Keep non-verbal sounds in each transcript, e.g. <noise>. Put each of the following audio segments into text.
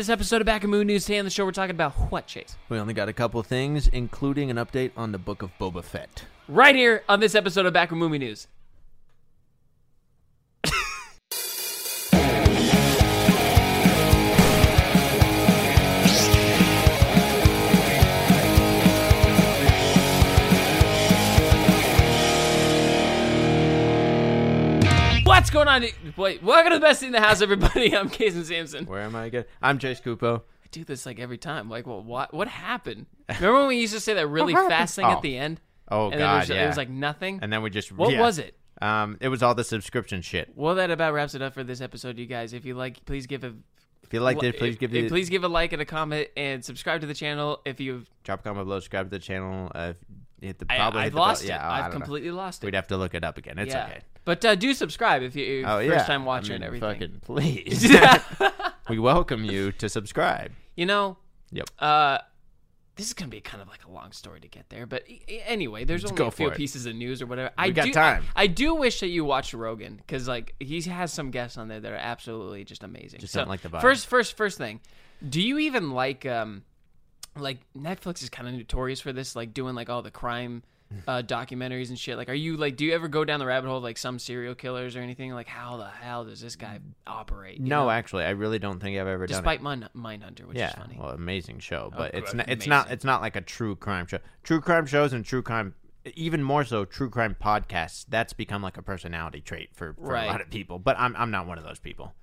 This episode of Back in Moon News, today on the show, we're talking about what, Chase? We only got a couple things, including an update on the Book of Boba Fett. Right here on this episode of Back in Movie News. What's going on? Wait, welcome to the best thing in the house, everybody. <laughs> I'm Kason Sampson. Where am I again? I'm Chase Cupo. I do this like every time. Like, well, what what happened? Remember when we used to say that really fast thing Oh. at the end? Oh and then God, it was, yeah. it was like nothing. and then we just what yeah. was it? Um, it was all the subscription shit. Well, that about wraps it up for this episode, you guys. If you like, please give a If you liked it, please if- give if- it. please give a like and a comment and subscribe to the channel. If you, drop a comment below, subscribe to the channel. Uh, hit the I, probably hit the bell- lost Yeah, it. oh, I I've don't know. completely lost it. We'd have to look it up again. It's yeah. okay. But uh, do subscribe if you Oh first yeah, time watching I mean, everything. Fucking please. <laughs> we welcome you to subscribe. you know, Yep. uh, this is gonna be kind of like a long story to get there. But e- e- anyway, there's only go a few for it. pieces of news or whatever. I got do, time. I, I do wish that you watched Rogan because like he has some guests on there that are absolutely just amazing. Just don't like the vibe. First, first, first thing. Do you even like um, like Netflix is kind of notorious for this, like doing like all the crime. Uh, <laughs> documentaries and shit. Like, are you like? Do you ever go down the rabbit hole of, like some serial killers or anything? Like, how the hell does this guy operate? No, know? actually, I really don't think I've ever done despite Mind Mindhunter, which yeah, is funny. well, amazing show, but Oh, it's not. It's not. It's not like a true crime show. True crime shows and true crime, even more so, true crime podcasts. That's become like a personality trait for, for Right. a lot of people. But I'm I'm not one of those people.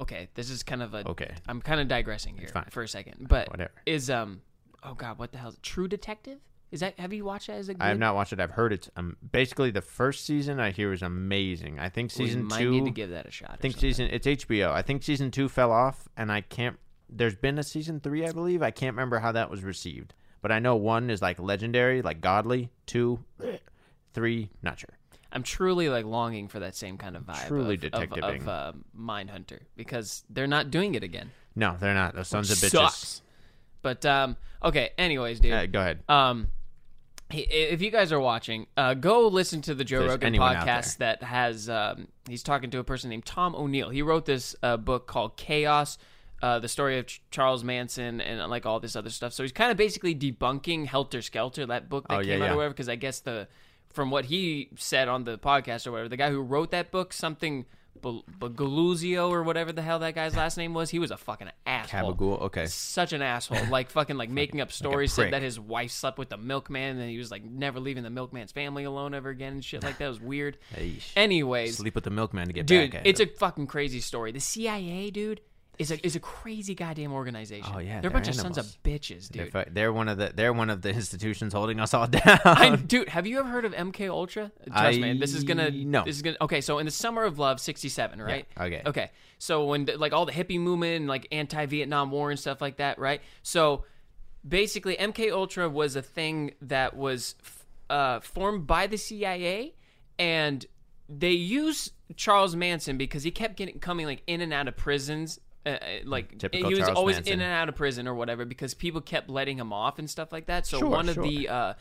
Okay, this is kind of a. Okay. I'm kind of digressing here for a second, but Whatever. is um, oh god, what the hell? Is it? True Detective? Is that? Have you watched that as a? Group? I have not watched it. I've heard it's um basically the first season I hear is amazing. I think We season might two. need to give that a shot. I think season it's HBO. I think season two fell off, and I can't. There's been a season three, I believe. I can't remember how that was received, but I know one is like legendary, like godly. Two, <clears throat> three, not sure. I'm truly like longing for that same kind of vibe. Truly of, of, detective-ing. of uh, Mindhunter because they're not doing it again. No, they're not. Those sons of bitches. Sucks. But um, okay. Anyways, dude. Uh, go ahead. Um, he- if you guys are watching, uh, go listen to the Joe There's Rogan podcast that has. Um, he's talking to a person named Tom O'Neill. He wrote this uh, book called Chaos. Uh, the story of Ch- Charles Manson and like all this other stuff. So he's kind of basically debunking Helter Skelter, that book that Oh, yeah, came out yeah. or whatever. Because I guess the from what he said on the podcast or whatever, the guy who wrote that book, something Begaluzio or whatever the hell that guy's last name was, he was a fucking asshole Cabagool. Okay. such an asshole. Like fucking like <laughs> making up stories. said that his wife slept with the milkman, and he was like never leaving the milkman's family alone ever again and shit like that. It was weird. <sighs> Yeesh. Anyways, Sleep with the milkman to get dude, back at it's him. a fucking crazy story. The CIA, dude, is a is a crazy goddamn organization. Oh, yeah, they're a they're bunch of sons of animals. bitches, They're, dude. they're one of the they're one of the institutions holding us all <laughs> down. I, dude, have you ever heard of MK Ultra? Trust me, this is gonna no. This is gonna okay. So in the summer of love, '67, right? okay. Okay. So when the, like all the hippie movement, and, like anti-Vietnam War and stuff like that, right? So basically, MK Ultra was a thing that was f- uh, formed by the CIA, and they used Charles Manson because he kept getting coming like in and out of prisons. Uh, uh, like Typical he was Charles always Manson. in and out of prison or whatever because people kept letting him off and stuff like that. So Sure, one sure. of the uh,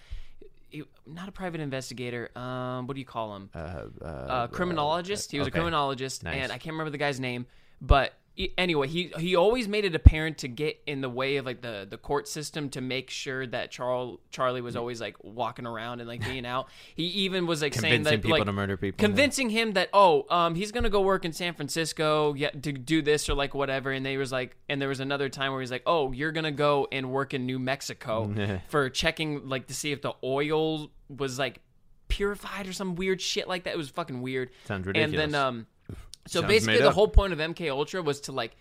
he- not a private investigator. Um, what do you call him? Uh, uh, uh, criminologist. He was okay. a criminologist, Nice. and I can't remember the guy's name. But anyway, he he always made it apparent to get in the way of like the the court system to make sure that Charles Charlie was always like walking around and like <laughs> being out. He even was like saying Convincing that people like to murder people. convincing him that oh um he's gonna go work in San Francisco yeah to do this or like whatever and they was like and there was another time where he's like oh you're gonna go and work in New Mexico <laughs> for checking like to see if the oil was like purified or some weird shit like that it was fucking weird Sounds ridiculous. and then um so Sounds basically the up. whole point of MK Ultra was to like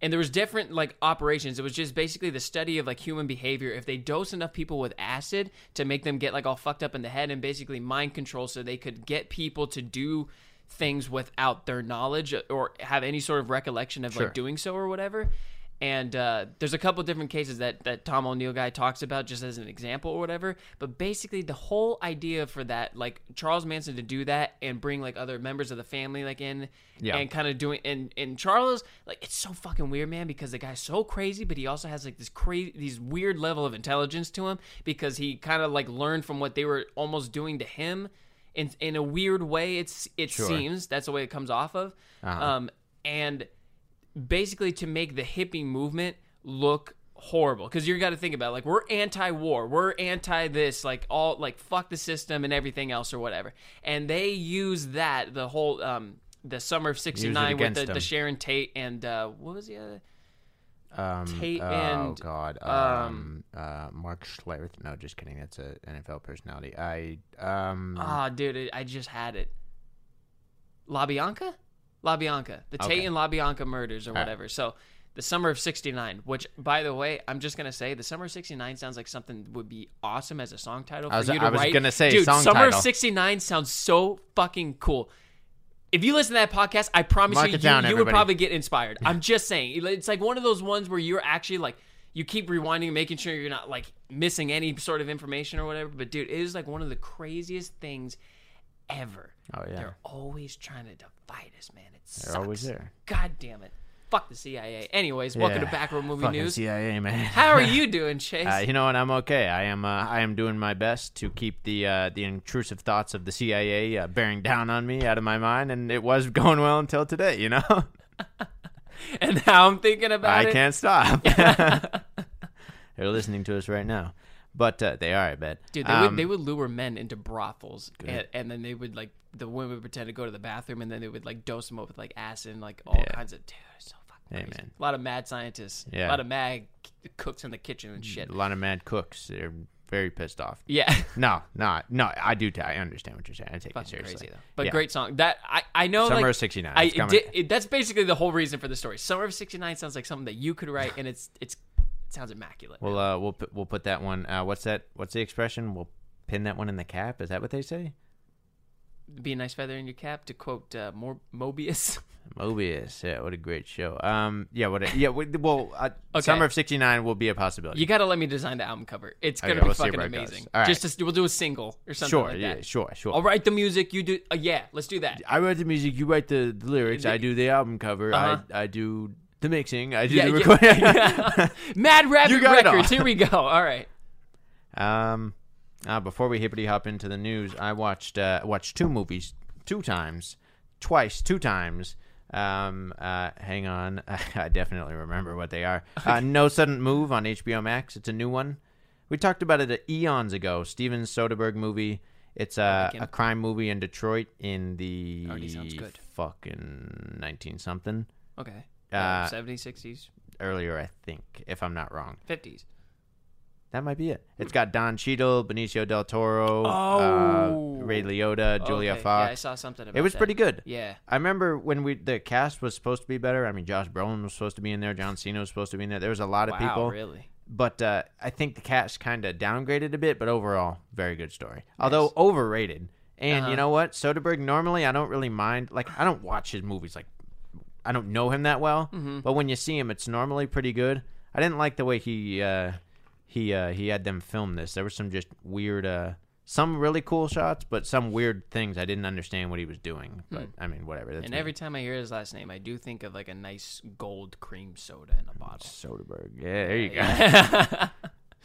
and there was different like operations it was just basically the study of like human behavior if they dose enough people with acid to make them get like all fucked up in the head and basically mind control so they could get people to do things without their knowledge or have any sort of recollection of Sure. like doing so or whatever And uh, there's a couple different cases that that Tom O'Neill guy talks about just as an example or whatever. But basically, the whole idea for that, like Charles Manson to do that and bring like other members of the family like in, Yeah. and kind of doing and and Charles like it's so fucking weird, man, because the guy's so crazy, but he also has like this crazy, these weird level of intelligence to him because he kind of like learned from what they were almost doing to him. In, in a weird way, it's it Sure. seems that's the way it comes off of, um, and basically to make the hippie movement look horrible because you got to think about it, like we're anti-war we're anti this like all like fuck the system and everything else or whatever and they use that the whole um the summer of 69 with the, the sharon tate and uh what was the other Um, Tate and oh and, God, um, um, uh, Mark Schlereth. No, just kidding. That's a NFL personality. I um, ah dude i just had it la bianca la bianca the tate and la bianca murders or right. whatever so the summer of 69 which by the way i'm just gonna say the summer of 69 sounds like something would be awesome as a song title for I was- you to I was write gonna say dude summer title. of 69 sounds so fucking cool if you listen to that podcast, I promise Mark you, you, down, you would probably get inspired. <laughs> I'm just saying, it's like one of those ones where you're actually like, you keep rewinding, making sure you're not like missing any sort of information or whatever. But dude, it is like one of the craziest things ever. Oh, yeah. they're always trying to divide us, man. It sucks. They're always there. God damn it. Fuck the CIA. Anyways, welcome to Yeah. Back Movie Fucking News. CIA man. How are you <laughs> doing, Chase? Uh, you know what? I'm okay. I am. Uh, I am doing my best to keep the uh, the intrusive thoughts of the CIA uh, bearing down on me out of my mind, and it was <laughs> going well until today. You know, <laughs> and now I'm thinking about I it. can't stop. They're listening to us right now, but uh, they are. I bet. Dude, they Um, would they would lure men into brothels, and, and then they would like the women would pretend to go to the bathroom, and then they would like dose them up with like acid and like all Yeah. kinds of dude, so fucking crazy. man. A lot of mad scientists, Yeah. a lot of mad cooks in the kitchen and shit. a lot of mad cooks. They're very pissed off. Yeah, <laughs> No, no, no. I do. T- I understand what you're saying. I take it seriously. crazy though. But Yeah. great song. That I I know Summer like of '69. I did, it, that's basically the whole reason for the story. Summer of '69 sounds like something that you could write, and it's it's it sounds immaculate. We'll uh, we'll put, we'll put that one. Uh, what's that? What's the expression? We'll pin that one in the cap. Is that what they say? Be a nice feather in your cap, to quote uh, Mor- Mobius. <laughs> Mobius. Yeah, what a great show. Um, yeah, what? A, yeah, well, uh, Okay. Summer of '69 will be a possibility. You got to let me design the album cover. It's gonna Okay, be we'll fucking where it goes. amazing. Right. Just to, we'll do a single or something sure, like yeah, that. sure, sure. I'll write the music. You do. Uh, yeah, let's do that. I write the music. You write the, the lyrics. I do the album cover. Uh-huh. I I do the mixing. I do Yeah, the recording. <laughs> yeah. Mad <laughs> Rabbit You got it all. Records. Here we go. All right. Um, uh, before we hippity hop into the news, I watched uh, watched two movies two times, twice, two times. Um, uh, hang on, <laughs> I definitely remember what they are. Uh, no sudden move on HBO Max. It's a new one. We talked about it eons ago. Steven Soderbergh movie. It's a, like a crime movie in Detroit in the Already sounds good. fucking nineteen something Okay. Uh, Seventies, sixties, earlier, I think, if I'm not wrong. fifties. That might be it. It's got Don Cheadle, Benicio del Toro, Oh. uh, Ray Liotta, Julia okay. Fox. Yeah, I saw something about it It was that. pretty good. Yeah. I remember when we the cast was supposed to be better. I mean, Josh Brolin was supposed to be in there. John Cena was supposed to be in there. There was a lot of Wow. people, Really. but uh, I think the cast kind of downgraded a bit. But overall, very good story. Although overrated. And Uh-huh. you know what, Soderbergh. Normally, I don't really mind. Like, I don't watch his movies. Like, I don't know him that well. Mm-hmm. But when you see him, it's normally pretty good. I didn't like the way he uh, he uh, he had them film this. There were some just weird, uh, some really cool shots, but some weird things I didn't understand what he was doing. But I mean, whatever. That's Hmm. And me. every time I hear his last name, I do think of like a nice gold cream soda in a bottle. Soderbergh. Yeah, there you go. Yeah. <laughs>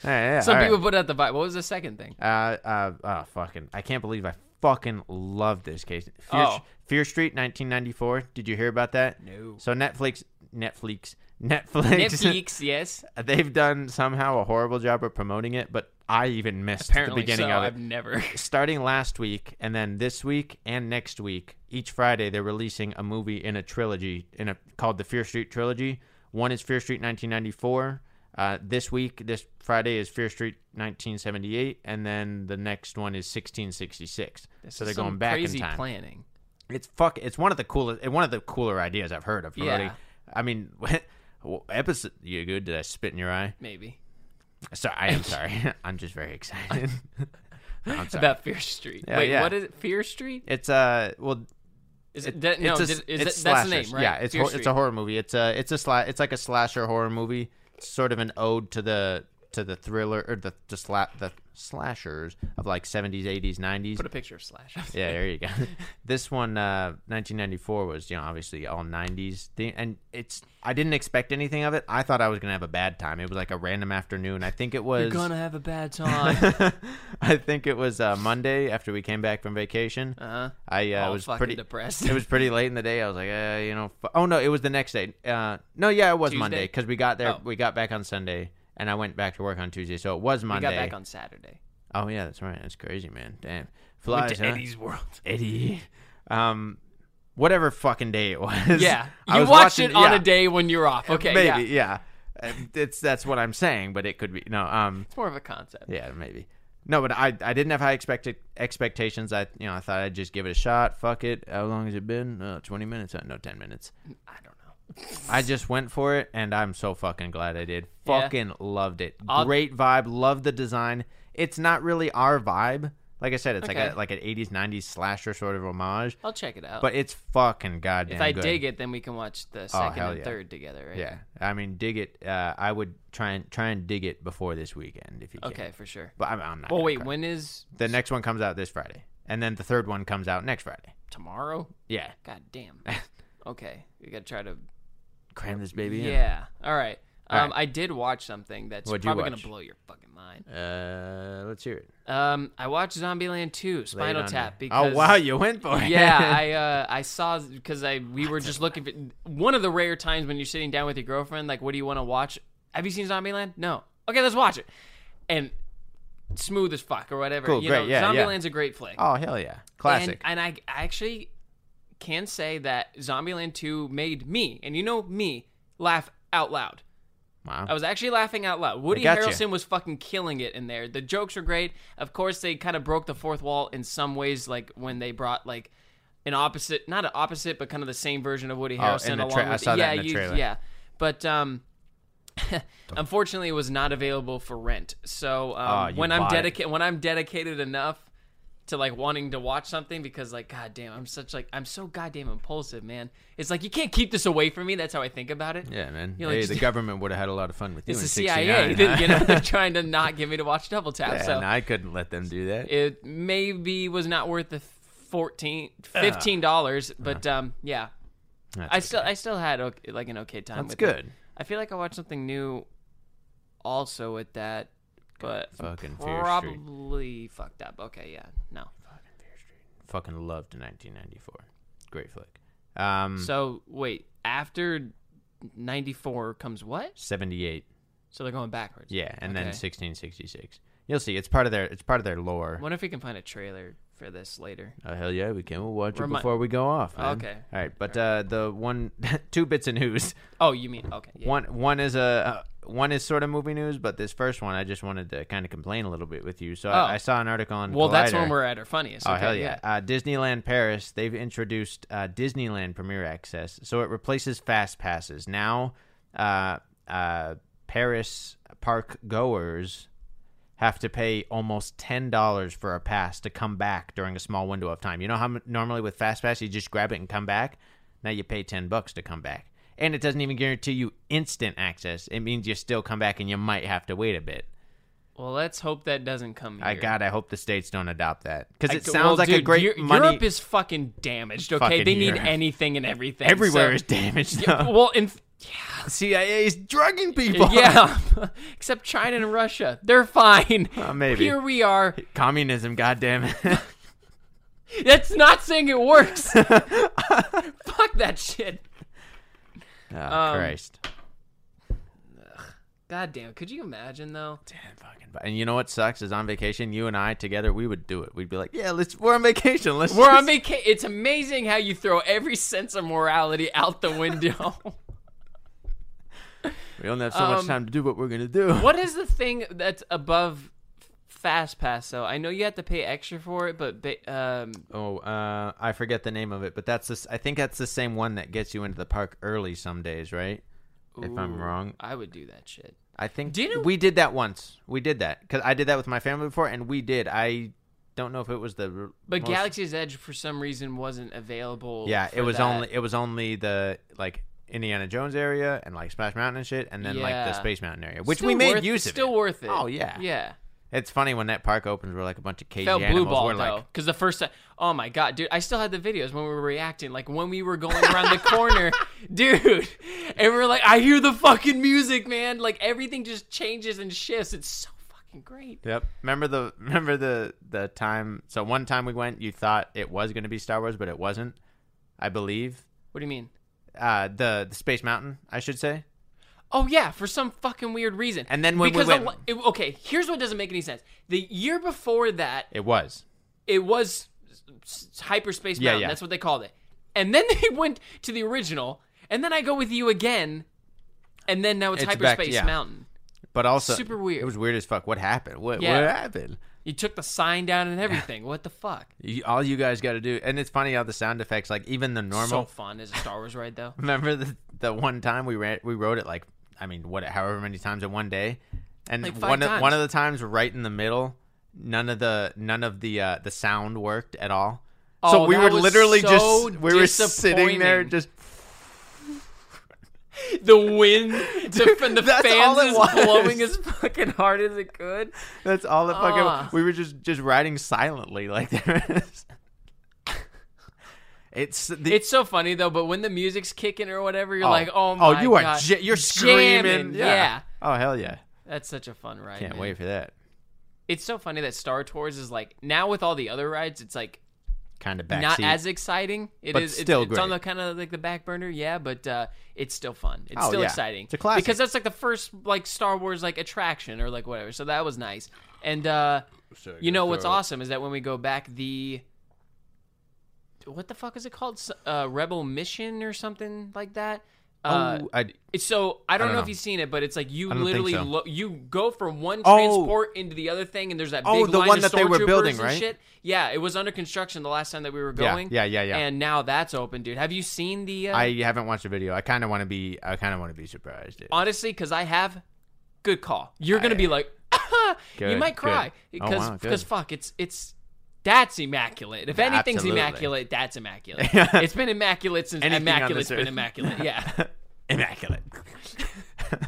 Yeah, Some all right. people put out the vibe. What was the second thing? Uh, uh, oh, fucking! I can't believe I fucking love this case. Fear, Oh. Fear Street, 1994. Did you hear about that? No. So Netflix, Netflix, <laughs> Netflix, Netflix, yes. <laughs> they've done somehow a horrible job of promoting it, but I even missed Apparently the beginning so. of it. I've never. <laughs> Starting last week, and then this week and next week, each Friday they're releasing a movie in a trilogy, in a called the Fear Street trilogy. One is Fear Street 1994. Uh, this week, this Friday is Fear Street 1978, and then the next one is 1666. This so they're going back crazy in time. planning. It's fuck. It's one of the coolest. One of the cooler ideas I've heard of. Yeah. I mean, <laughs> episode. You good? Did I spit in your eye? Maybe Sorry, I am <laughs> sorry. <laughs> I'm just very excited. Sorry. about Fear Street. Yeah, Wait, yeah. what is it? Fear Street? It's uh well Is it, that, no, a, did- is that, that's the name, right? Yeah, it's hor- it's a horror movie. It's a it's a sla- it's like a slasher horror movie. Sort of an ode to the to the thriller or the the, sla- the slashers of like 70s, 80s, 90s. Put a picture of Slash. Yeah, there you go. <laughs> this one, uh, 1994, was you know obviously all 90s, thing, and it's I didn't expect anything of it. I thought I was gonna have a bad time. It was like a random afternoon. I think it was. You're gonna have a bad <laughs> time. I think it was uh, Monday after we came back from vacation. Uh-huh. I uh, was pretty depressed. <laughs> it was pretty late in the day. I was like, uh, you know, fu- oh no, it was the next day. Uh, no, yeah, it was Tuesday? Monday because we got there. Oh. We got back on Sunday, and I went back to work on Tuesday, so it was we Monday. got back on Saturday. oh yeah, that's right. That's crazy, man. Damn, Went flies, to huh? Eddie's World. <laughs> Eddie. Um, whatever fucking day it was. Yeah, <laughs> I you was watched watching- it on yeah, a day when you're off. Okay, maybe, yeah. yeah. Uh, It's that's what I'm saying, but it could be no. Um, It's more of a concept. yeah, maybe. No, but I I didn't have high expected expectations. I you know I thought I'd just give it a shot. Fuck it. How long has it been? Uh, Twenty minutes? Uh, no, ten minutes. I don't know. I just went for it, and I'm so fucking glad I did. Yeah. Fucking loved it. I'll- Great vibe. Love the design. It's not really our vibe. Like I said, it's like a like an '80s '90s slasher sort of homage, I'll check it out. but it's fucking goddamn. if I good. dig it, then we can watch the second hell and yeah. third together, right? yeah. I mean, dig it. Uh, I would try and try and dig it before this weekend if you can. Okay, for sure. but I'm, I'm not. Oh gonna wait. When is the next one comes out this Friday, and then the third one comes out next Friday. tomorrow? Yeah, God damn. <laughs> okay, we gotta try to. Cram this baby in. Yeah. All right. All Um. I did watch something that's What'd you probably watch? gonna blow your fucking mind. Uh, let's hear it. Um, I watched Zombieland 2, Lay it Spinal on Tap. me. Because oh wow, you went for it. yeah, <laughs> I uh, I saw because I we were just looking for one of the rare times when you're sitting down with your girlfriend. Like, what do you want to watch? Have you seen Zombieland? No. Okay, let's watch it. And smooth as fuck or whatever. Cool, you great, know, yeah, yeah. Zombieland's a great flick. oh hell yeah, classic. And, and I I actually can say that Zombieland 2 made me, and you know me, laugh out loud. wow. I was actually laughing out loud. Woody. Harrelson was fucking killing it in there. The jokes were great. Of course, they kind of broke the fourth wall in some ways, like when they brought like an opposite, not an opposite, but kind of the same version of Woody Oh, Harrelson along tra- I with saw that yeah, in the you- trailer. yeah. But um, <laughs> unfortunately, it was not available for rent. So um, Oh, when I'm dedicated, when I'm dedicated enough to like wanting to watch something because like god damn i'm such like i'm so goddamn impulsive man it's like you can't keep this away from me that's how i think about it yeah, man. You know, hey, just- the <laughs> government would have had a lot of fun with you. it's the CIA. huh? <laughs> you know, they're <laughs> trying to not get me to watch Double Tap. Yeah, so and I couldn't let them do that. it maybe was not worth the 14 15 dollars, but um, yeah, I still I still had okay, like an okay time. That's with it. good. I feel like I watched something new, also with that, but Fucking Fear Street. probably fucked up. Okay, yeah, no. Fucking Fear Street. Fucking loved 1994. Great flick. Um, So wait, after ninety four comes what? 78. So they're going backwards. Yeah, and then Okay. 1666. You'll see. It's part of their. It's part of their lore. I wonder if we can find a trailer for this later. Oh hell yeah, we can. We'll watch Remi- it before we go off. man. Okay. All right, but uh, the one, <laughs> two bits of news. Oh, you mean okay? Yeah. One, one is a, uh, one is sort of movie news, but this first one, I just wanted to kind of complain a little bit with you. So Oh. I, I saw an article on. Well, that's Collider. when we're at our funniest. Oh Okay, hell yeah! Uh, Disneyland Paris they've introduced uh, Disneyland Premier Access, so it replaces Fast Passes. Now, uh, uh, Paris park goers have to pay almost ten dollars for a pass to come back during a small window of time. You know how m- normally with Fast Pass you just grab it and come back. Now you pay ten bucks to come back, and it doesn't even guarantee you instant access. It means you still come back and you might have to wait a bit. Well, let's hope that doesn't come here. I God, I hope the states don't adopt that because I- it sounds well, like a great Eu- money. Europe is fucking damaged. Okay, Fucking they need Europe. anything and everything. Everywhere so- is damaged. Yeah, well, in CIA is drugging people. yeah, <laughs> <laughs> except China and Russia, they're fine. Uh, maybe. Here we are. Communism, goddamn it. <laughs> That's not saying it works. Fuck that shit. oh, Um, Christ. God damn. Could you imagine though? Damn, fucking. And you know what sucks is on vacation, you and I together, we would do it. We'd be like, yeah, let's. We're on vacation. Let's. We're on vacation. It's amazing how you throw every sense of morality out the window. We don't have so much Um, time to do what we're gonna do. <laughs> what is the thing that's above Fast Pass though? I know you have to pay extra for it, but um, Oh, uh, I forget the name of it, but that's this. I think that's the same one that gets you into the park early some days, right? If I'm wrong, I would do that shit. I think Didn't- we did that once. We did that because I did that with my family before, and we did. I don't know if it was the. But most- Galaxy's Edge for some reason wasn't available. Yeah, it was that. only it was only the like Indiana Jones area and like Splash Mountain and shit, and then like the Space Mountain area, which Still we made worth- use of. Still it. worth it. Oh yeah. Yeah. It's funny when that park opens, we're like a bunch of cagey Felt blue animals. ball we're though, like, because the first time, oh my god, dude, I still had the videos when we were reacting, like when we were going around the corner, <laughs> dude, and we're like, I hear the fucking music, man, like everything just changes and shifts. It's so fucking great. Yep. Remember the remember the the time? So one time we went, you thought it was going to be Star Wars, but it wasn't. I believe. What do you mean? Uh, the the Space Mountain, I should say. Oh yeah, for some fucking weird reason. And then when we because went- a it- okay, here's what doesn't make any sense. The year before that, It was. it was hyperspace Yeah, mountain. yeah. That's what they called it. And then <laughs> they went to the original, and then I go with you again, and then now it's, It's back- hyperspace yeah. mountain. But also Super weird. It was weird as fuck. What happened? What what happened? You took the sign down and everything. what the fuck? <laughs> You, all you guys got to do, and it's funny how the sound effects, like even the normal. So fun as a Star Wars ride, though. <laughs> Remember the the one time we ran, we wrote it like I mean what however many times in one day, and Like one of, one of the times right in the middle, none of the none of the uh, the sound worked at all. so Oh, we that were was literally so just we were sitting there just <laughs> The wind, the, and the fans is was. blowing as fucking hard as it could. that's all the fucking Ah. we were just just riding silently like there is. <laughs> It's the, It's so funny though, but when the music's kicking or whatever, you're oh, like, oh my oh you are j- you're screaming yeah. yeah. oh hell yeah That's such a fun ride. can't man. wait for that It's so funny that Star Tours is like now with all the other rides, it's like kind of back not as exciting. It But is- still it's, it's on the kind of like the back burner, yeah, but uh, it's still fun. It's Oh, still yeah. exciting. It's a classic. because that's like the first like Star Wars like attraction or like whatever. So that was nice. And uh, you know what's awesome is that when we go back, the what the fuck is it called? Uh, Rebel Mission or something like that. Uh, oh, I, it's so I don't, don't know, if you've seen it, but it's like you I literally so. lo- you go from one Oh. transport into the other thing, and there's that big Oh, the line one of that they were building, right? Shit. Yeah, it was under construction the last time that we were going. yeah, yeah, yeah. And now that's open, dude. Have you seen the? Uh, I haven't watched the video. I kind of want to be. I kind of want to be surprised. Dude. honestly, because I have, good call. You're gonna be like, <laughs> you might cry good. Oh, because wow, because fuck, it's it's. That's immaculate. If anything's Absolutely. immaculate, that's immaculate. <laughs> it's been immaculate since Anything immaculate's been immaculate. Yeah. <laughs> Immaculate. <laughs>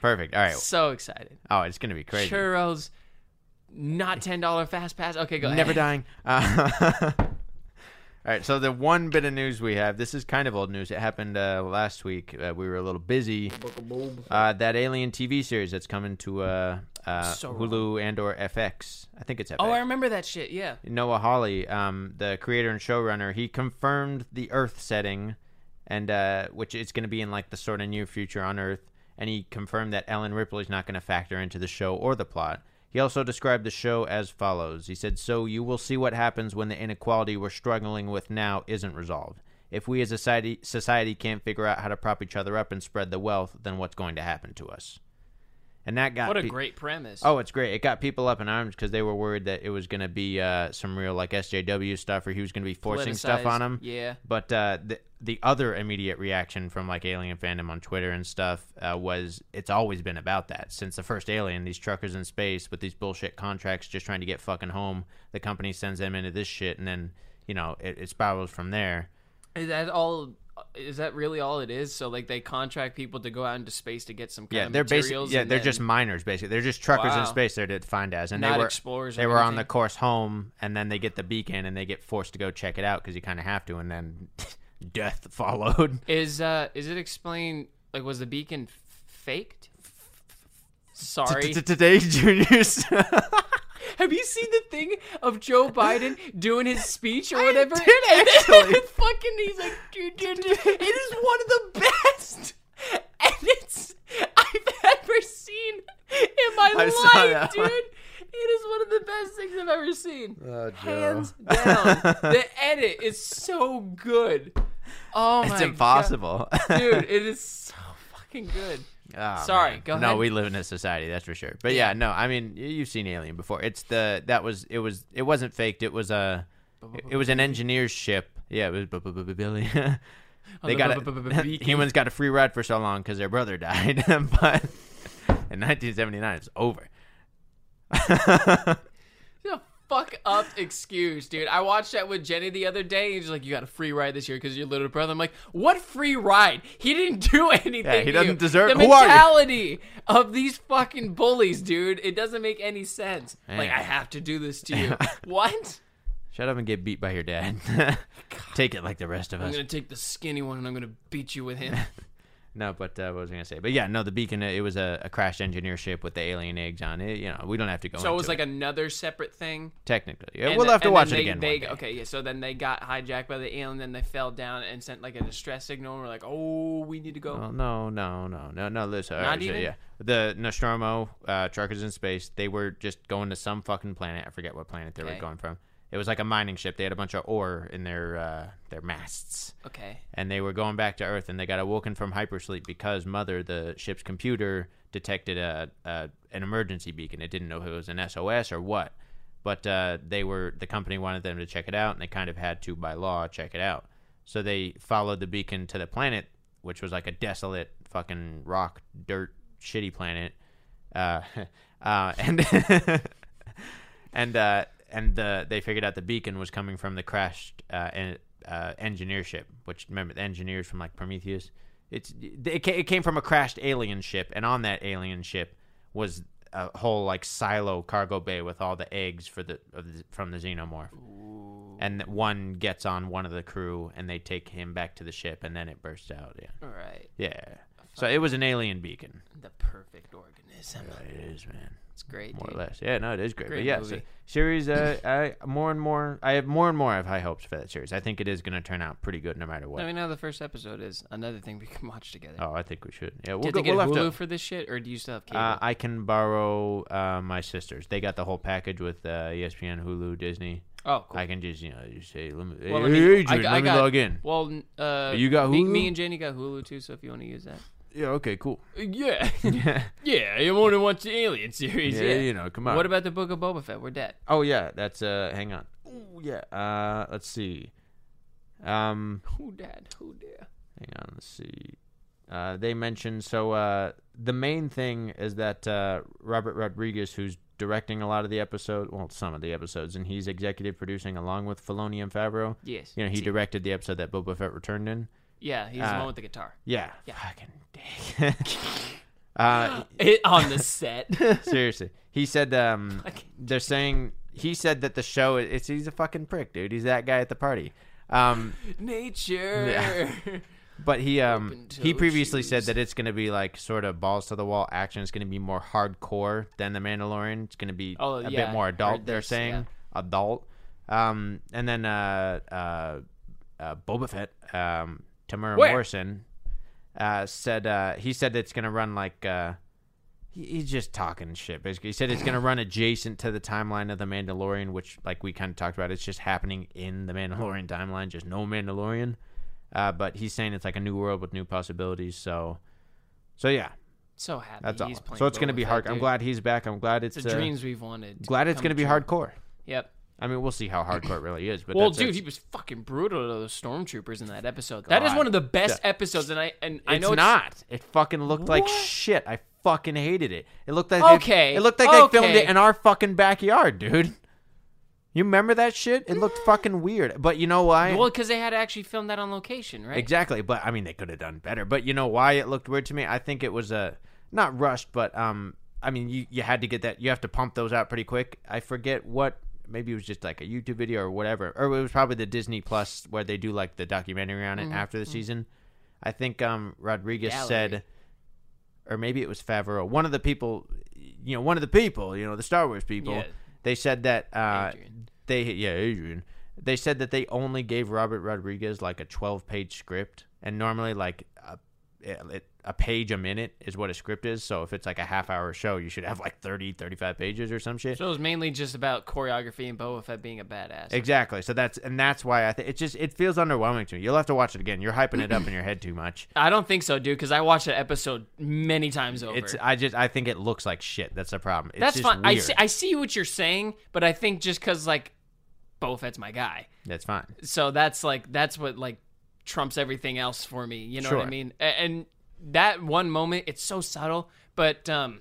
Perfect. All right. so excited. Oh, it's gonna be crazy. Churros, not ten dollar fast pass. Okay, go ahead. Never dying. Uh, all right. So the one bit of news we have. This is kind of old news. It happened uh, last week. Uh, we were a little busy. Uh, that Alien TV series that's coming to uh, uh, So Hulu and or FX. I think it's FX. Oh, I remember that shit. Yeah. Noah Hawley, um, the creator and showrunner, he confirmed the Earth setting, and uh, which it's going to be in like the sort of near future on Earth. And he confirmed that Ellen Ripley's not going to factor into the show or the plot. He also described the show as follows. He said, "So you will see what happens when the inequality we're struggling with now isn't resolved. If we as a society society can't figure out how to prop each other up and spread the wealth, then what's going to happen to us?" And that got What a pe- great premise. Oh, it's great. It got people up in arms because they were worried that it was going to be uh, some real like SJW stuff, or he was going to be forcing stuff on them. Yeah. But uh, the the other immediate reaction from like Alien fandom on Twitter and stuff uh, was it's always been about that since the first Alien. These truckers in space with these bullshit contracts, just trying to get fucking home. The company sends them into this shit, and then you know it, it spirals from there. Is that all? Is that really all it is? So like they contract people to go out into space to get some kind Yeah, of they're materials. yeah they're then just miners basically. They're just truckers in space. They're defined as, and Not they were explorers They were on the course home, and then they get the beacon, and they get forced to go check it out because you kind of have to, and then <laughs> death followed. <laughs> Is uh is it explained like was the beacon f- faked? Sorry. Today, <laughs> juniors. <laughs> Have you seen the thing of Joe Biden doing his speech or whatever? did, And actually. it's fucking, he's like, dude, dude, dude, it is one of the best, and it's I've ever seen in my I life, dude. one. It is one of the best things I've ever seen. Oh, Hands down, the edit is so good. Oh my it's impossible, god, <laughs> dude! It is so fucking good. Oh, Sorry, man. go No, we live in a society, that's for sure. But yeah, no, I mean, you've seen Alien before. It's the that was it was it wasn't faked. It was a it was an <laughs> engineer's ship. Yeah, it was Billy. They got a, humans got a free ride for so long because their brother <laughs> died, but in 1979 it's over. The fuck up excuse, dude. I watched that with Jenny the other day. He's like, "You got a free ride this year because you're your little brother." I'm like, "What free ride? He didn't <laughs> do anything. Yeah, he doesn't you." deserve- The Who are you? mentality of these fucking bullies, dude. It doesn't make any sense. Like, I have to do this to you. <laughs> what? Shut up and get beat by your dad. <laughs> Take it like the rest of us. I'm gonna take the skinny one and I'm gonna beat you with him. No, but uh, what was I gonna say? But yeah, no, the beacon. It was a, a crashed engineer ship with the alien eggs on it. You know, we don't have to go. so it was like another separate thing. technically. Yeah, And we'll the- have to watch it they- again. They, one day. okay, yeah. So then they got hijacked by the alien. Then they fell down and sent like a distress signal. And we're like, oh, we need to go. Oh, no, no, no, no, no. Listen, all Not right, so, even? yeah. The Nostromo uh, truckers in space. They were just going to some fucking planet. I forget what planet they Okay. were going from. It was like a mining ship. They had a bunch of ore in their uh, their masts, Okay. and they were going back to Earth. And they got awoken from hypersleep because Mother, the ship's computer, detected a, a an emergency beacon. It didn't know if it was an SOS or what, but uh, they were the company wanted them to check it out, and they kind of had to by law check it out. So they followed the beacon to the planet, which was like a desolate fucking rock, dirt, shitty planet. Uh, <laughs> uh, and <laughs> and uh, and the, they figured out the beacon was coming from the crashed uh, en- uh, engineer ship. Which remember the engineers from like Prometheus. It's it, ca- it came from a crashed alien ship, and on that alien ship was a whole like silo cargo bay with all the eggs for the, of the from the xenomorph. And one gets on one of the crew, and they take him back to the ship, and then it bursts out. Yeah, All right. yeah. So it was an alien beacon. The perfect organism. It is, man. It's great. More dude. or less. Yeah, no, it is great. Great but yeah, so series. Uh, I more and more. I have more and more. I have high hopes for that series. I think it is going to turn out pretty good, no matter what. Let me know how the first episode is. Another thing we can watch together. oh, I think we should. Yeah, we'll you have go. to get We'll Hulu to. for this shit, or do you still have cable? Uh, I can borrow uh, my sisters. They got the whole package with uh, ESPN, Hulu, Disney. oh, cool. I can just you know just say let me. Well, hey, I mean, Adrian, I- I let me got- log in. well, uh, You got me, Hulu? me and Jenny got Hulu too. So if you want to use that, Yeah. Okay. Cool. yeah, <laughs> <laughs> yeah. yeah, you want to watch the Alien series? Yeah. You know. Come on. What about the Book of Boba Fett? We're dead. Oh yeah. That's uh. Hang on. Ooh, yeah. Uh. Let's see. Um. Who dead? Who dead? Hang on, let's see. Uh, they mentioned so uh, the main thing is that uh, Robert Rodriguez, who's directing a lot of the episode, well, some of the episodes, and he's executive producing along with Filoni and Favreau. Yes. You know, he directed the episode that Boba Fett returned in. Yeah, he's uh, the one with the guitar. Yeah, Yeah. fucking dick. <laughs> uh, <laughs> It, on the set. <laughs> seriously, he said um, Fucking they're saying he said that the show it's he's a fucking prick, dude. He's that guy at the party. Um, Nature. But he um he previously said shoes. that it's gonna be like sort of balls to the wall action. It's gonna be more hardcore than the Mandalorian. It's gonna be Oh, a yeah, bit more adult. They're this, saying adult. Um, and then uh uh, uh Boba Fett um Temuera Where? Morrison uh said uh he said it's gonna run like uh he- he's just talking shit basically he said it's going to run adjacent to the timeline of the mandalorian which like we kind of talked about it's just happening in the mandalorian timeline just no mandalorian uh, but he's saying it's like a new world with new possibilities so so yeah so happy. that's all playing so it's going to be hard i'm glad he's back i'm glad it's, the uh, dreams we've wanted. glad it's going to be true. hardcore Yep. I mean we'll see how hardcore it really is but Well, dude, he was fucking brutal to those stormtroopers in that episode. That is one of the best episodes, and I and I it's know not. It fucking looked like shit. I fucking hated it. It looked like Okay, They, it looked like they filmed it in our fucking backyard, dude. You remember that shit? It looked fucking weird. But you know why? Well, because they had to actually film that on location, right? Exactly. But I mean, they could have done better. But you know why it looked weird to me? I think it was a not rushed, but um, I mean, you you had to get that. You have to pump those out pretty quick. I forget what. Maybe it was just like a YouTube video or whatever, or it was probably the Disney Plus where they do like the documentary on it Mm-hmm. after the season. I think um Rodriguez Gallery. said, or maybe it was Favreau, one of the people, you know, one of the people, you know, the Star Wars people. Yeah. They said that uh, they yeah Adrian. They said that they only gave Robert Rodriguez like a twelve page script, and normally like Uh, it, a page a minute is what a script is. So if it's like a half hour show, you should have like 30, 35 pages or some shit. So it was mainly just about choreography and Boba Fett being a badass. Exactly. So that's and that's why I think it just it feels underwhelming to me. You'll have to watch it again. You're hyping it up in your head too much. <laughs> I don't think so, dude, because I watched that episode many times over. It's I just I think it looks like shit. That's the problem. It's That's just fine. I see, I see what you're saying, but I think just because like Boba Fett's my guy, That's fine. so that's like that's what like trumps everything else for me. You know what I mean? And that one moment, it's so subtle, but um,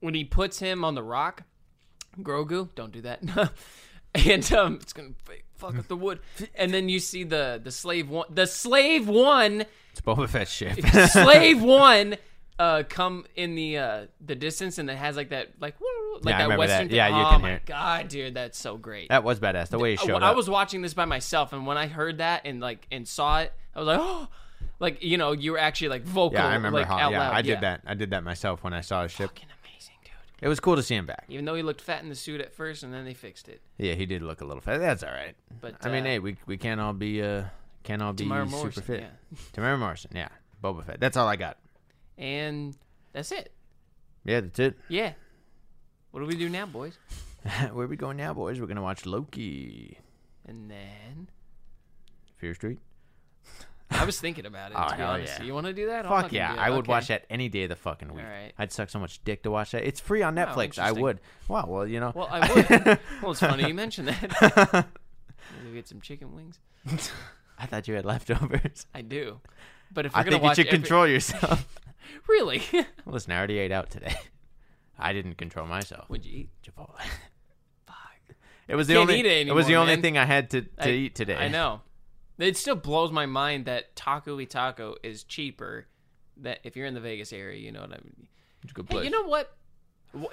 when he puts him on the rock, Grogu, don't do that. <laughs> and um, it's gonna fuck up the wood. And then you see the the slave one, the slave one, It's Boba Fett's ship. <laughs> slave one, uh, come in the uh the distance, and it has like that like woo, like Yeah, I that remember western. that. Yeah, thing. you oh can my hear it. god, dude, that's so great. that was badass. The way he I- showed I up. was watching this by myself, and when I heard that and like and saw it, I was like, oh, <gasps> like you know, you were actually like vocal. yeah, I remember like, how. out Yeah, loud. I did that. I did that myself when I saw his ship. Fucking amazing, dude. It was cool to see him back. Even though he looked fat in the suit at first, and then they fixed it. Yeah, he did look a little fat. That's all right. But I mean, uh, hey, we we can't all be uh can't all be Temuera super Morrison, fit. yeah. <laughs> Temuera Morrison, yeah. Boba Fett. That's all I got. And that's it. Yeah, that's it. Yeah. What do we do now, boys? <laughs> Where are we going now, boys? We're gonna watch Loki. And then Fear Street. I was thinking about it. <laughs> Oh, to be hell honest, yeah. you want to do that? I'll Fuck fucking yeah, do it. I would Okay. watch that any day of the fucking week. All right. I'd suck so much dick to watch that. It's free on Wow, Netflix. I interesting. would. Wow. Well, you know. Well, I would. <laughs> well, it's funny you mentioned that. Maybe get some chicken wings. I thought you had leftovers. I do, but if we're I gonna think you watch should every- control yourself. <laughs> really, <laughs> Listen, I already ate out today. <laughs> I didn't control myself. would you eat? Chipotle. Fuck. It was the Can't only. eat it it was the anymore, only man. thing I had to, to I- eat today. I know. It still blows my mind that Taco y Taco is cheaper. That if you're in the Vegas area, you know what I mean. It's a good Hey, you know what?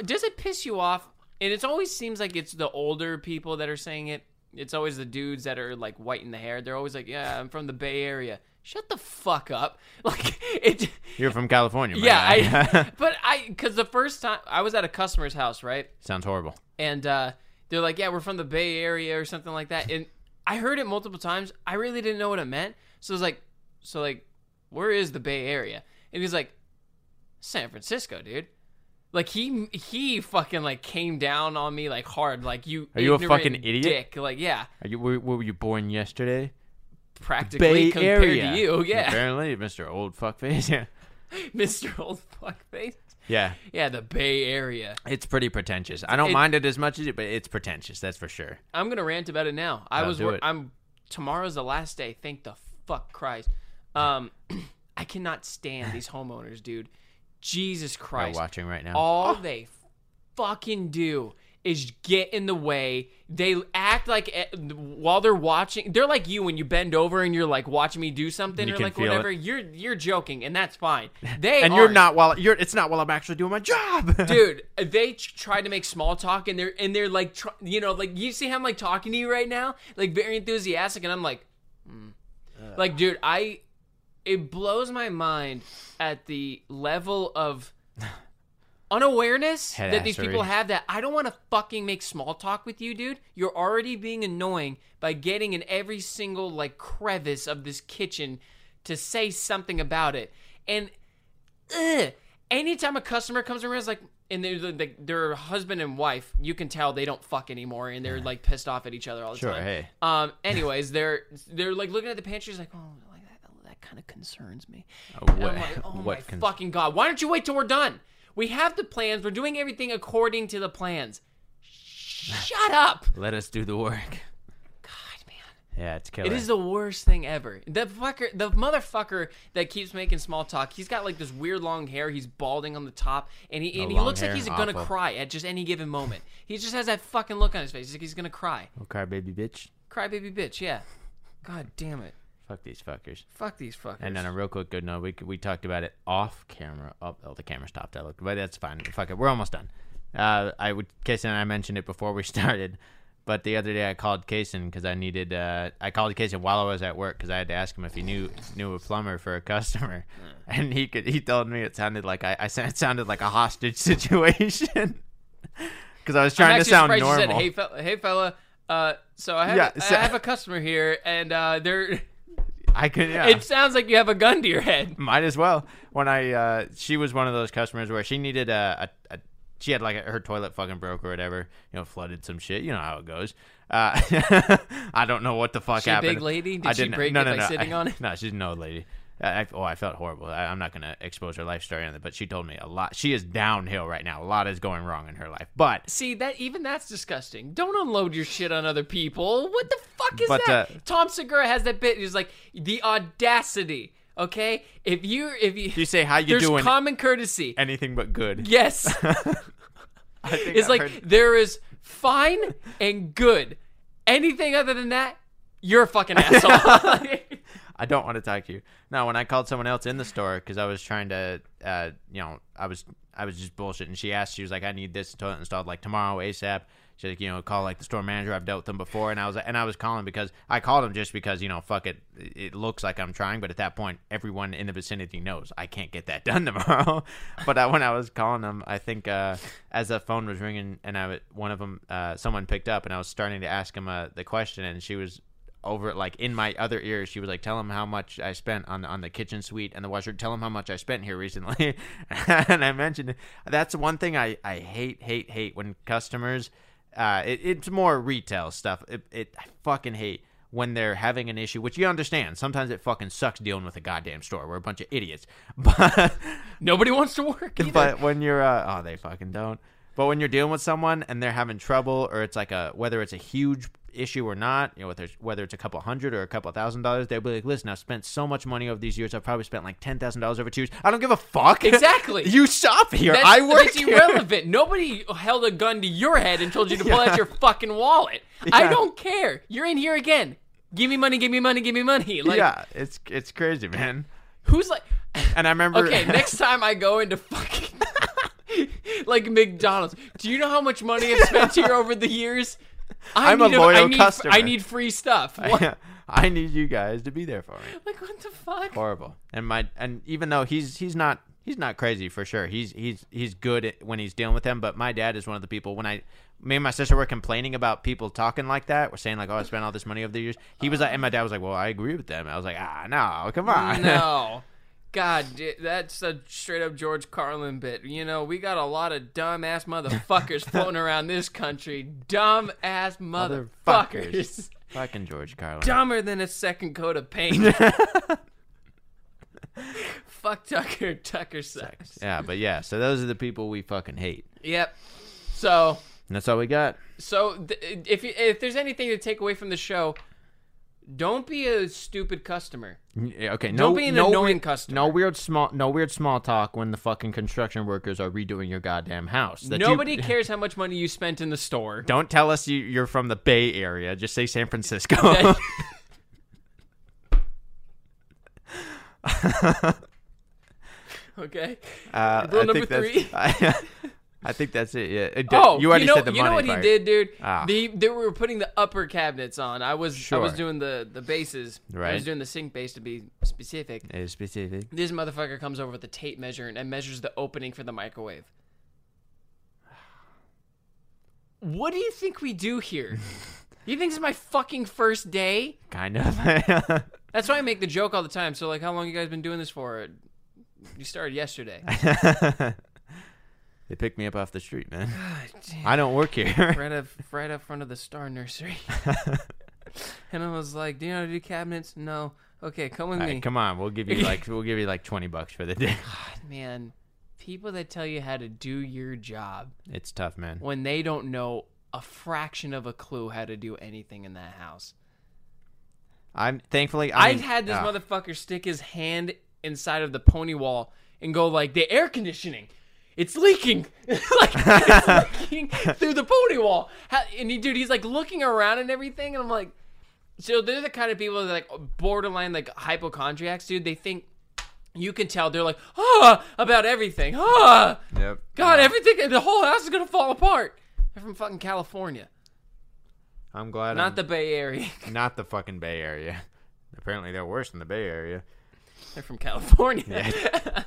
Does it piss you off? And it always seems like it's the older people that are saying it. It's always the dudes that are like white in the hair. They're always like, "Yeah, I'm from the Bay Area." Shut the fuck up! <laughs> Like it. You're from California, man. Yeah, I. <laughs> <laughs> But I, because the first time I was at a customer's house, right? Sounds horrible. and uh, they're like, "Yeah, we're from the Bay Area or something like that." And I heard it multiple times. I really didn't know what it meant. So I was like, "So like, where is the Bay Area?" And he's like, "San Francisco, dude." Like he he fucking like came down on me like hard, like you. Are you a fucking idiot? Dick. Like yeah, Are you were, were you born yesterday? Practically Bay compared Area. to you. Yeah, Apparently, Mr. Old Fuckface. Yeah. <laughs> Mr. Old Fuckface. Yeah. Yeah, the Bay Area. It's pretty pretentious. I don't It- mind it as much as it, but it's pretentious. That's for sure. I'm gonna rant about it now. I No, was. do wor- it. I'm. Tomorrow's the last day. Thank the fuck Christ. Um, <clears throat> I cannot stand these homeowners, dude. Jesus We're Christ. watching right now. All they fucking do is get in the way. They act like eh, while they're watching, they're like you when you bend over and you're like watching me do something You or can like feel whatever. it. You're you're joking, and that's fine. <laughs> They and you're aren't. not while you're. It's not while I'm actually doing my job, <laughs> dude they tr- tried to make small talk and they're and they're like tr- you know like you see how i'm like talking to you right now like very enthusiastic and i'm like mm. like dude i it blows my mind at the level of unawareness that these people have that i don't want to fucking make small talk with you dude you're already being annoying by getting in every single like crevice of this kitchen to say something about it and ugh. anytime a customer comes around, it's like, and they're like, their husband and wife, you can tell they don't fuck anymore, and they're like pissed off at each other all the Sure, time. hey. Um. <laughs> Anyways, they're they're like looking at the pantry, like, oh, like that, that kind of concerns me. Oh, And what- I'm like, <laughs> oh what my cons- fucking god! Why don't you wait till we're done? We have the plans. We're doing everything according to the plans. Shut up! <laughs> Let us do the work. God, man. Yeah, it's killer. It is the worst thing ever. The fucker, the motherfucker that keeps making small talk. He's got like this weird long hair. He's balding on the top, and he and he looks like hair, he's gonna cry at just any given moment. He just has that fucking look on his face. He's like he's gonna cry. okay, baby bitch. Cry baby bitch. Yeah. God damn it. Fuck these fuckers. Fuck these fuckers. And then a real quick good note, we we talked about it off camera. Oh, oh the camera stopped. I looked, but that's fine. Fuck it, we're almost done. Uh, I would Kason and I mentioned it before we <laughs> started, but the other day I called Kason because I needed. Uh, I called Kason while I was at work because I had to ask him if he knew knew a plumber for a customer, and he could. He told me it sounded like I. I it sounded like a hostage <laughs> situation because I was trying to sound normal. said, "Hey fella, hey fella." Uh, so I have Yeah, I have a customer here, and uh, they're. I could. Yeah. It sounds like you have a gun to your head. Might as well. When I, uh, she was one of those customers where she needed a, a, a she had like a, her toilet fucking broke or whatever, you know, flooded some shit. You know how it goes. Uh, <laughs> I don't know what the fuck She a happened. big lady? Did I she didn't- break no, it no, by no. sitting I- on it? <laughs> No, she's no lady. I, I, oh, I felt horrible. I, I'm not gonna expose her life story on it, but she told me a lot. She is downhill right now. A lot is going wrong in her life, but See that even that's disgusting. Don't unload your shit on other people. What the fuck is But, that? uh, Tom Segura has that bit. He's like the audacity. Okay, if you if you, you say how you there's doing common courtesy. anything but good. Yes, <laughs> I think it's I've like heard- there is fine and good. Anything other than that, you're a fucking <laughs> asshole. <laughs> I don't want to talk to you. No, when I called someone else in the store because I was trying to, uh, you know, I was I was just bullshitting. She asked, she was like, "I need this toilet installed like tomorrow ASAP." She's like, you know, call like the store manager. I've dealt with them before, and I was and I was calling because I called him just because you know, fuck it, it looks like I'm trying, but at that point, everyone in the vicinity knows I can't get that <laughs> done tomorrow. but I, when I was calling them, I think uh, as the phone was ringing, and I one of them, uh, someone picked up, and I was starting to ask him uh, the question, and she was over like in my other ear she was like tell him how much i spent on on the kitchen suite and the washer tell him how much i spent here recently. <laughs> And i mentioned that's one thing i i hate hate hate when customers uh it, it's more retail stuff. It, it i fucking hate when they're having an issue which you understand. Sometimes it fucking sucks dealing with a goddamn store. We're a bunch of idiots. <laughs> But Nobody wants to work. <laughs> Either. but when you're uh, oh they fucking don't. But when you're dealing with someone and they're having trouble or it's like a whether it's a huge issue or not you know whether it's, whether it's a couple hundred or a couple thousand dollars they'll be like listen i've spent so much money over these years i've probably spent like ten thousand dollars over two years i don't give a fuck <laughs> Exactly. you shop here That's, i work here irrelevant. Nobody held a gun to your head and told you to pull out your fucking wallet. I don't care. You're in here again. Give me money. Give me money. Give me money. Like, yeah it's it's crazy man who's like? and i remember <laughs> Okay, <laughs> next time I go into fucking like McDonald's, do you know how much money I've spent here over the years? I I'm a loyal I need, customer. I need free stuff. <laughs> What? I need you guys to be there for me like what the fuck? horrible. And my and even though he's he's not he's not crazy for sure. He's he's he's good at, when he's dealing with them. But my dad is one of the people when I me and my sister were complaining about people talking like that. We're saying like, oh, I spent all this money over the years. He was like, and my dad was like, well, I agree with them. I was like, ah, no, come on. No. <laughs> <laughs> God, that's a straight up George Carlin bit. You know, we got a lot of dumb ass motherfuckers <laughs> floating around this country. Dumb ass motherfuckers. Motherfuckers. <laughs> Fucking George Carlin. Dumber than a second coat of paint. <laughs> Fuck Tucker. Tucker sucks. Yeah, but yeah. So those are the people we fucking hate. Yep. So, And that's all we got. so th- if you, if there's anything to take away from the show, don't be a stupid customer. Okay, no, Don't be an no annoying weird- customer. No weird small, no weird small talk when the fucking construction workers are redoing your goddamn house. That you- Nobody <laughs> cares how much money you spent in the store. Don't tell us you, you're from the Bay Area. Just say San Francisco. <laughs> <laughs> okay. uh, Rule I number think that's- three. I, I think that's it. Yeah. It Oh, you already know, said the you money know what part. he did, dude? Ah. The they were putting the upper cabinets on. I was I was doing the the bases. Right. I was doing the sink base to be specific. It is specific. This motherfucker comes over with a tape measure and, and measures the opening for the microwave. <sighs> What do you think we do here? you think this is my fucking first day? Kind of. <laughs> That's why I make the joke all the time. So like, how long you guys been doing this for? You started yesterday. <laughs> they picked me up off the street, man. <laughs> I don't work here. right up right up front of the Star Nursery. <laughs> and I was like, "Do you know how to do cabinets?" No. Okay, come with me. come on, we'll give you like we'll give you like twenty bucks for the day. <laughs> God, man, people that tell you how to do your job It's tough, man. when they don't know a fraction of a clue how to do anything in that house. I'm thankfully. I have had this ah, motherfucker stick his hand inside of the pony wall and go like, "The air conditioning." It's leaking, <laughs> like it's leaking through the pony wall. And he, dude, he's like looking around and everything, and I'm like, so they're the kind of people that like borderline like hypochondriacs, dude. They think you can tell they're like ah about everything. Ah, Yep. God, everything, the whole house is gonna fall apart. They're from fucking California, I'm glad. not I'm, the Bay Area. <laughs> not the fucking Bay Area. Apparently, they're worse than the Bay Area. They're from California. <laughs>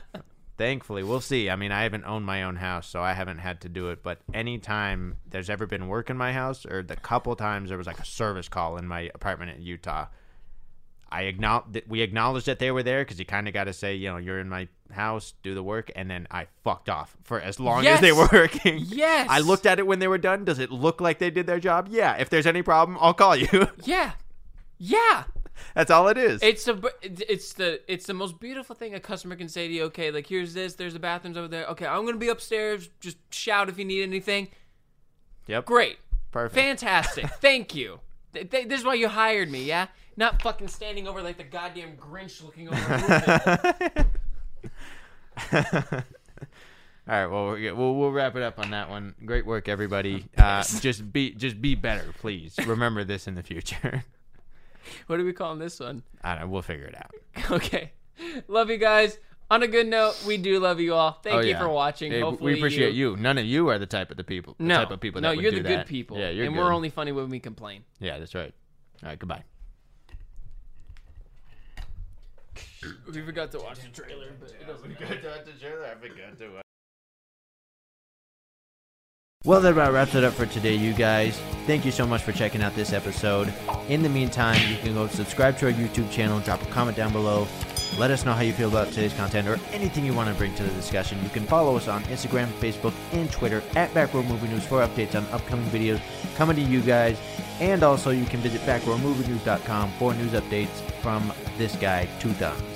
Thankfully, we'll see. I mean, I haven't owned my own house, so I haven't had to do it. But anytime there's ever been work in my house, or the couple times there was like a service call in my apartment in Utah, I acknowledge we acknowledged that they were there because you kind of got to say, you know, you're in my house, do the work, and then I fucked off for as long as they were working. yes, I looked at it when they were done. Does it look like they did their job? Yeah. If there's any problem, I'll call you. <laughs> Yeah, yeah. That's all it is. It's the it's the it's the most beautiful thing a customer can say to you. Okay, like here's this. There's the bathrooms over there. Okay, I'm gonna be upstairs. Just shout if you need anything. yep. Great, Perfect. fantastic. <laughs> Thank you. Th- th- this is why you hired me. Yeah, not fucking standing over like the goddamn Grinch looking over. <laughs> All right, well, we'll we'll wrap it up on that one. Great work, everybody. Uh, just be just be better, please. Remember this in the future. <laughs> <laughs> What are we calling this one? I don't know. We'll figure it out. <laughs> Okay. Love you guys. On a good note, we do love you all. Thank Oh, you yeah. for watching. Hey, Hopefully we appreciate you. None of you are the type of the people. The No, type of people no, that you're do the good that. people. Yeah, you're and good. we're only funny when we complain. Yeah, that's right. All right, goodbye. We forgot to watch the trailer, but it doesn't matter. Well, that about wraps it up for today, you guys. Thank you so much for checking out this episode. In the meantime, you can go subscribe to our YouTube channel, drop a comment down below, let us know how you feel about today's content or anything you want to bring to the discussion. You can follow us on Instagram, Facebook, and Twitter at Backrow Movie News for updates on upcoming videos coming to you guys. And also, you can visit backrowmovienews.com for news updates from this guy, Two Thumbs.